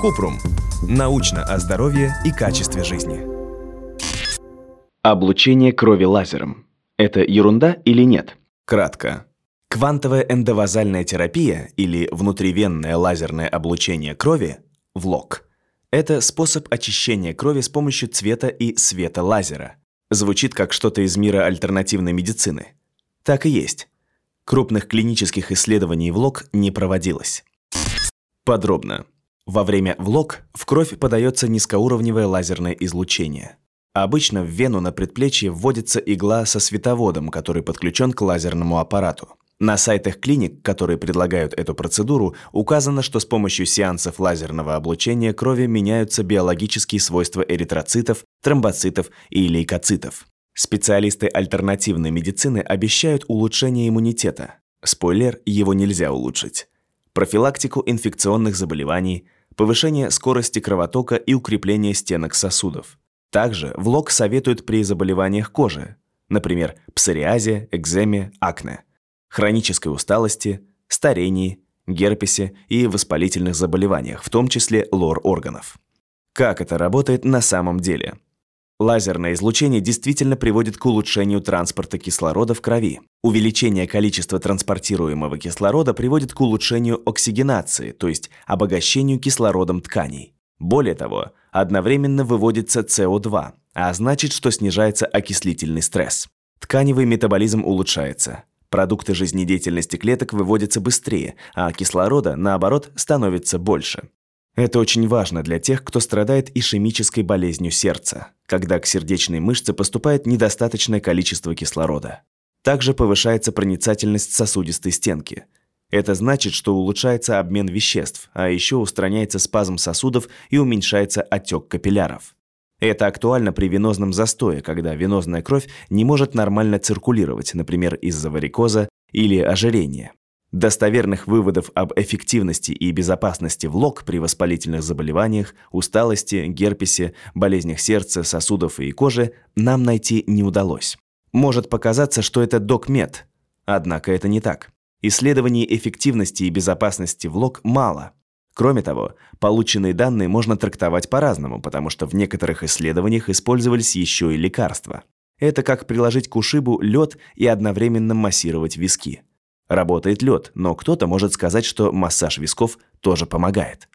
Купрум. Научно о здоровье и качестве жизни. Облучение крови лазером. Это ерунда или нет? Кратко. Квантовая эндовазальная терапия или внутривенное лазерное облучение крови – ВЛОК – это способ очищения крови с помощью цвета и света лазера. Звучит как что-то из мира альтернативной медицины. Так и есть. Крупных клинических исследований ВЛОК не проводилось. Подробно. Во время ВЛОК в кровь подается низкоуровневое лазерное излучение. Обычно в вену на предплечье вводится игла со световодом, который подключен к лазерному аппарату. На сайтах клиник, которые предлагают эту процедуру, указано, что с помощью сеансов лазерного облучения крови меняются биологические свойства эритроцитов, тромбоцитов и лейкоцитов. Специалисты альтернативной медицины обещают улучшение иммунитета. Спойлер, его нельзя улучшить. Профилактику инфекционных заболеваний, повышение скорости кровотока и укрепление стенок сосудов. Также ВЛОК советуют при заболеваниях кожи, например, псориазе, экземе, акне, хронической усталости, старении, герпесе и воспалительных заболеваниях, в том числе лор органов. Как это работает на самом деле? Лазерное излучение действительно приводит к улучшению транспорта кислорода в крови. Увеличение количества транспортируемого кислорода приводит к улучшению оксигенации, то есть обогащению кислородом тканей. Более того, одновременно выводится СО2, а значит, что снижается окислительный стресс. Тканевый метаболизм улучшается. Продукты жизнедеятельности клеток выводятся быстрее, а кислорода, наоборот, становится больше. Это очень важно для тех, кто страдает ишемической болезнью сердца, когда к сердечной мышце поступает недостаточное количество кислорода. Также повышается проницательность сосудистой стенки. Это значит, что улучшается обмен веществ, а еще устраняется спазм сосудов и уменьшается отек капилляров. Это актуально при венозном застое, когда венозная кровь не может нормально циркулировать, например, из-за варикоза или ожирения. Достоверных выводов об эффективности и безопасности ВЛОК при воспалительных заболеваниях, усталости, герпесе, болезнях сердца, сосудов и кожи нам найти не удалось. Может показаться, что это докмед, однако это не так. Исследований эффективности и безопасности ВЛОК мало. Кроме того, полученные данные можно трактовать по-разному, потому что в некоторых исследованиях использовались еще и лекарства. Это как приложить к ушибу лед и одновременно массировать виски. Работает лед, но кто-то может сказать, что массаж висков тоже помогает.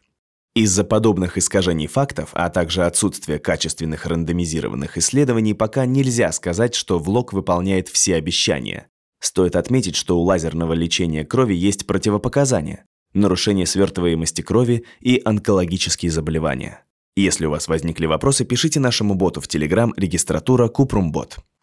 Из-за подобных искажений фактов, а также отсутствия качественных рандомизированных исследований, пока нельзя сказать, что ВЛОК выполняет все обещания. Стоит отметить, что у лазерного лечения крови есть противопоказания – нарушение свертываемости крови и онкологические заболевания. Если у вас возникли вопросы, пишите нашему боту в Telegram регистратура Купрумбот.